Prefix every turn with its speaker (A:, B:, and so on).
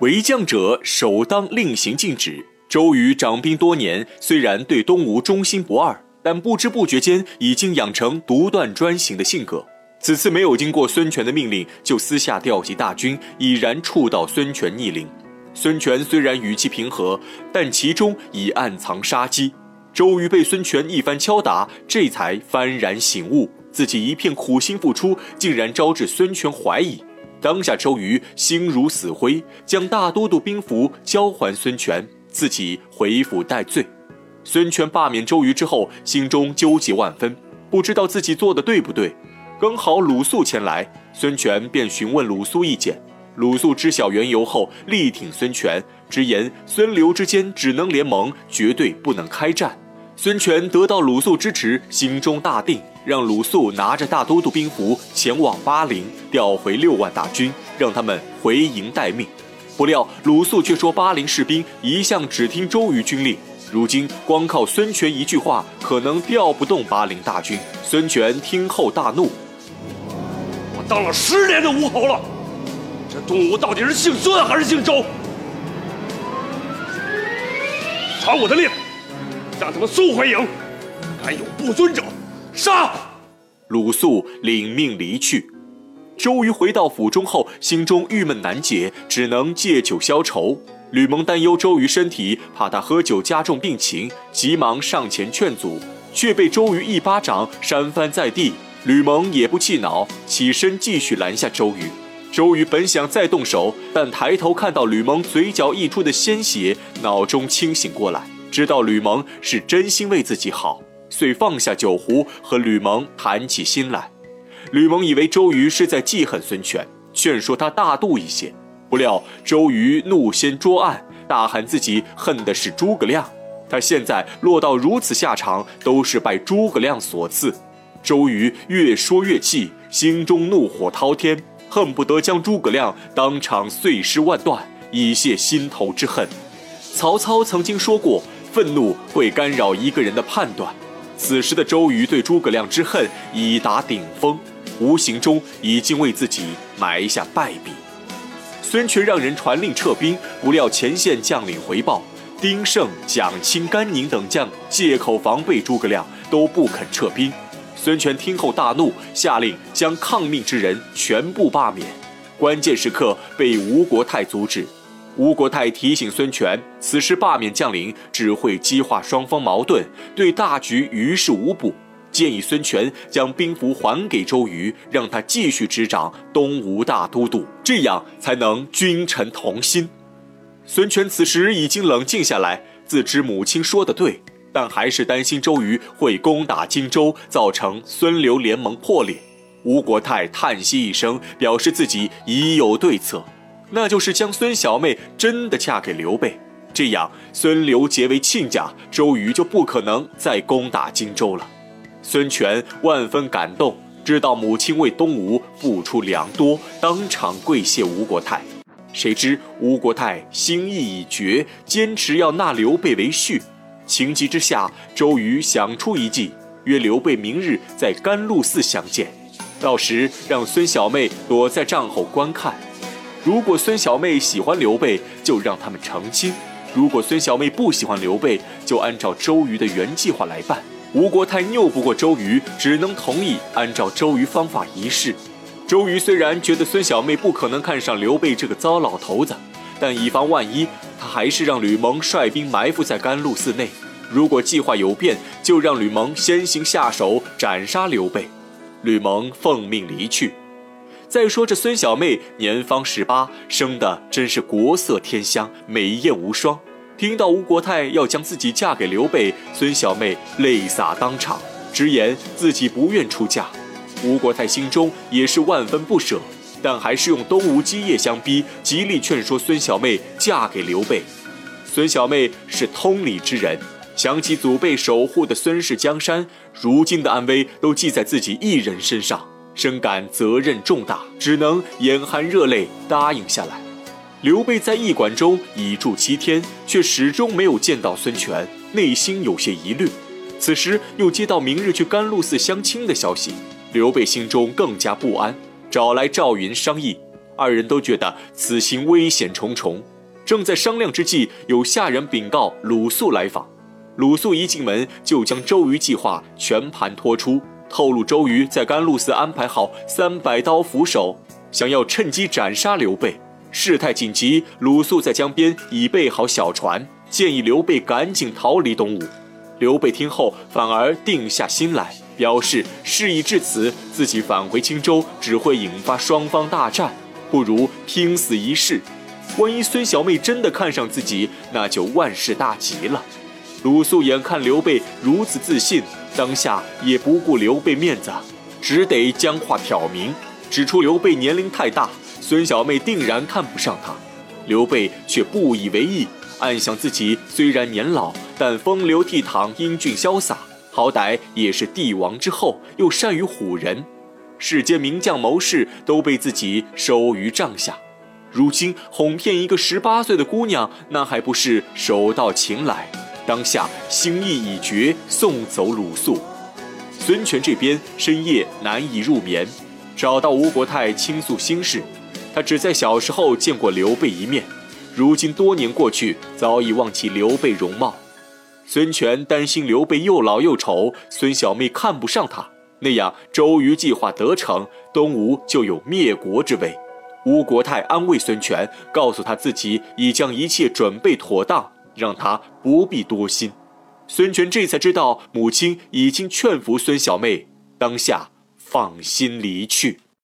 A: 为将者首当令行禁止。周瑜掌兵多年，虽然对东吴忠心不二，但不知不觉间已经养成独断专行的性格。此次没有经过孙权的命令，就私下调集大军，已然触到孙权逆鳞。孙权虽然语气平和，但其中已暗藏杀机。周瑜被孙权一番敲打，这才幡然醒悟，自己一片苦心付出，竟然招致孙权怀疑。当下，周瑜心如死灰，将大都督兵符交还孙权。自己回府戴罪，孙权罢免周瑜之后，心中纠结万分，不知道自己做的对不对。刚好鲁肃前来，孙权便询问鲁肃意见。鲁肃知晓缘由后，力挺孙权，直言孙刘之间只能联盟，绝对不能开战。孙权得到鲁肃支持，心中大定，让鲁肃拿着大都督兵符前往巴陵，调回六万大军，让他们回营待命。不料鲁肃却说，巴陵士兵一向只听周瑜军令，如今光靠孙权一句话，可能调不动巴陵大军。孙权听后大怒：“
B: 我当了十年的吴侯了，这东吴到底是姓孙还是姓周？传我的令，让他们速回营，敢有不遵者，杀！”
A: 鲁肃领命离去。周瑜回到府中后，心中郁闷难解，只能借酒消愁。吕蒙担忧周瑜身体，怕他喝酒加重病情，急忙上前劝阻，却被周瑜一巴掌扇翻在地。吕蒙也不气恼，起身继续拦下周瑜。周瑜本想再动手，但抬头看到吕蒙嘴角溢出的鲜血，脑中清醒过来，知道吕蒙是真心为自己好，遂放下酒壶，和吕蒙谈起心来。吕蒙以为周瑜是在记恨孙权，劝说他大度一些。不料周瑜怒先捉案，大喊自己恨的是诸葛亮。他现在落到如此下场，都是拜诸葛亮所赐。周瑜越说越气，心中怒火滔天，恨不得将诸葛亮当场碎尸万段，以泄心头之恨。曹操曾经说过，愤怒会干扰一个人的判断。此时的周瑜对诸葛亮之恨已达顶峰。无形中已经为自己埋下败笔。孙权让人传令撤兵，不料前线将领回报，丁胜、蒋钦、甘宁等将借口防备诸葛亮，都不肯撤兵。孙权听后大怒，下令将抗命之人全部罢免。关键时刻被吴国太阻止。吴国泰提醒孙权，此时罢免将领只会激化双方矛盾，对大局于事无补。建议孙权将兵符还给周瑜，让他继续执掌东吴大都督，这样才能君臣同心。孙权此时已经冷静下来，自知母亲说的对，但还是担心周瑜会攻打荆州，造成孙刘联盟破裂。吴国泰叹息一声，表示自己已有对策，那就是将孙小妹真的嫁给刘备，这样孙刘结为亲家，周瑜就不可能再攻打荆州了。孙权万分感动，知道母亲为东吴付出良多，当场跪谢吴国太。谁知吴国太心意已决，坚持要纳刘备为婿。情急之下，周瑜想出一计，约刘备明日在甘露寺相见，到时让孙小妹躲在帐后观看。如果孙小妹喜欢刘备，就让他们成亲；如果孙小妹不喜欢刘备，就按照周瑜的原计划来办。吴国太拗不过周瑜，只能同意按照周瑜方法一试。周瑜虽然觉得孙小妹不可能看上刘备这个糟老头子，但以防万一，他还是让吕蒙率兵埋伏在甘露寺内。如果计划有变，就让吕蒙先行下手斩杀刘备。吕蒙奉命离去。再说这孙小妹年方十八，生的真是国色天香，美艳无双。听到吴国泰要将自己嫁给刘备，孙小妹泪洒当场，直言自己不愿出嫁。吴国泰心中也是万分不舍，但还是用东吴基业相逼，极力劝说孙小妹嫁给刘备。孙小妹是通理之人，想起祖辈守护的孙氏江山，如今的安危都记在自己一人身上，深感责任重大，只能眼含热泪答应下来。刘备在驿馆中已住七天，却始终没有见到孙权，内心有些疑虑。此时又接到明日去甘露寺相亲的消息，刘备心中更加不安，找来赵云商议。二人都觉得此行危险重重。正在商量之际，有下人禀告鲁肃来访。鲁肃一进门，就将周瑜计划全盘托出，透露周瑜在甘露寺安排好三百刀斧手，想要趁机斩杀刘备。事态紧急，鲁肃在江边已备好小船，建议刘备赶紧逃离东吴。刘备听后反而定下心来，表示事已至此，自己返回荆州只会引发双方大战，不如拼死一试。万一孙小妹真的看上自己，那就万事大吉了。鲁肃眼看刘备如此自信，当下也不顾刘备面子，只得将话挑明，指出刘备年龄太大。孙小妹定然看不上他，刘备却不以为意，暗想自己虽然年老，但风流倜傥、英俊潇洒，好歹也是帝王之后，又善于唬人，世间名将谋士都被自己收于帐下，如今哄骗一个十八岁的姑娘，那还不是手到擒来？当下心意已决，送走鲁肃。孙权这边深夜难以入眠，找到吴国太倾诉心事。他只在小时候见过刘备一面，如今多年过去，早已忘记刘备容貌。孙权担心刘备又老又丑，孙小妹看不上他，那样周瑜计划得逞，东吴就有灭国之危。吴国太安慰孙权，告诉他自己已将一切准备妥当，让他不必多心。孙权这才知道母亲已经劝服孙小妹，当下放心离去。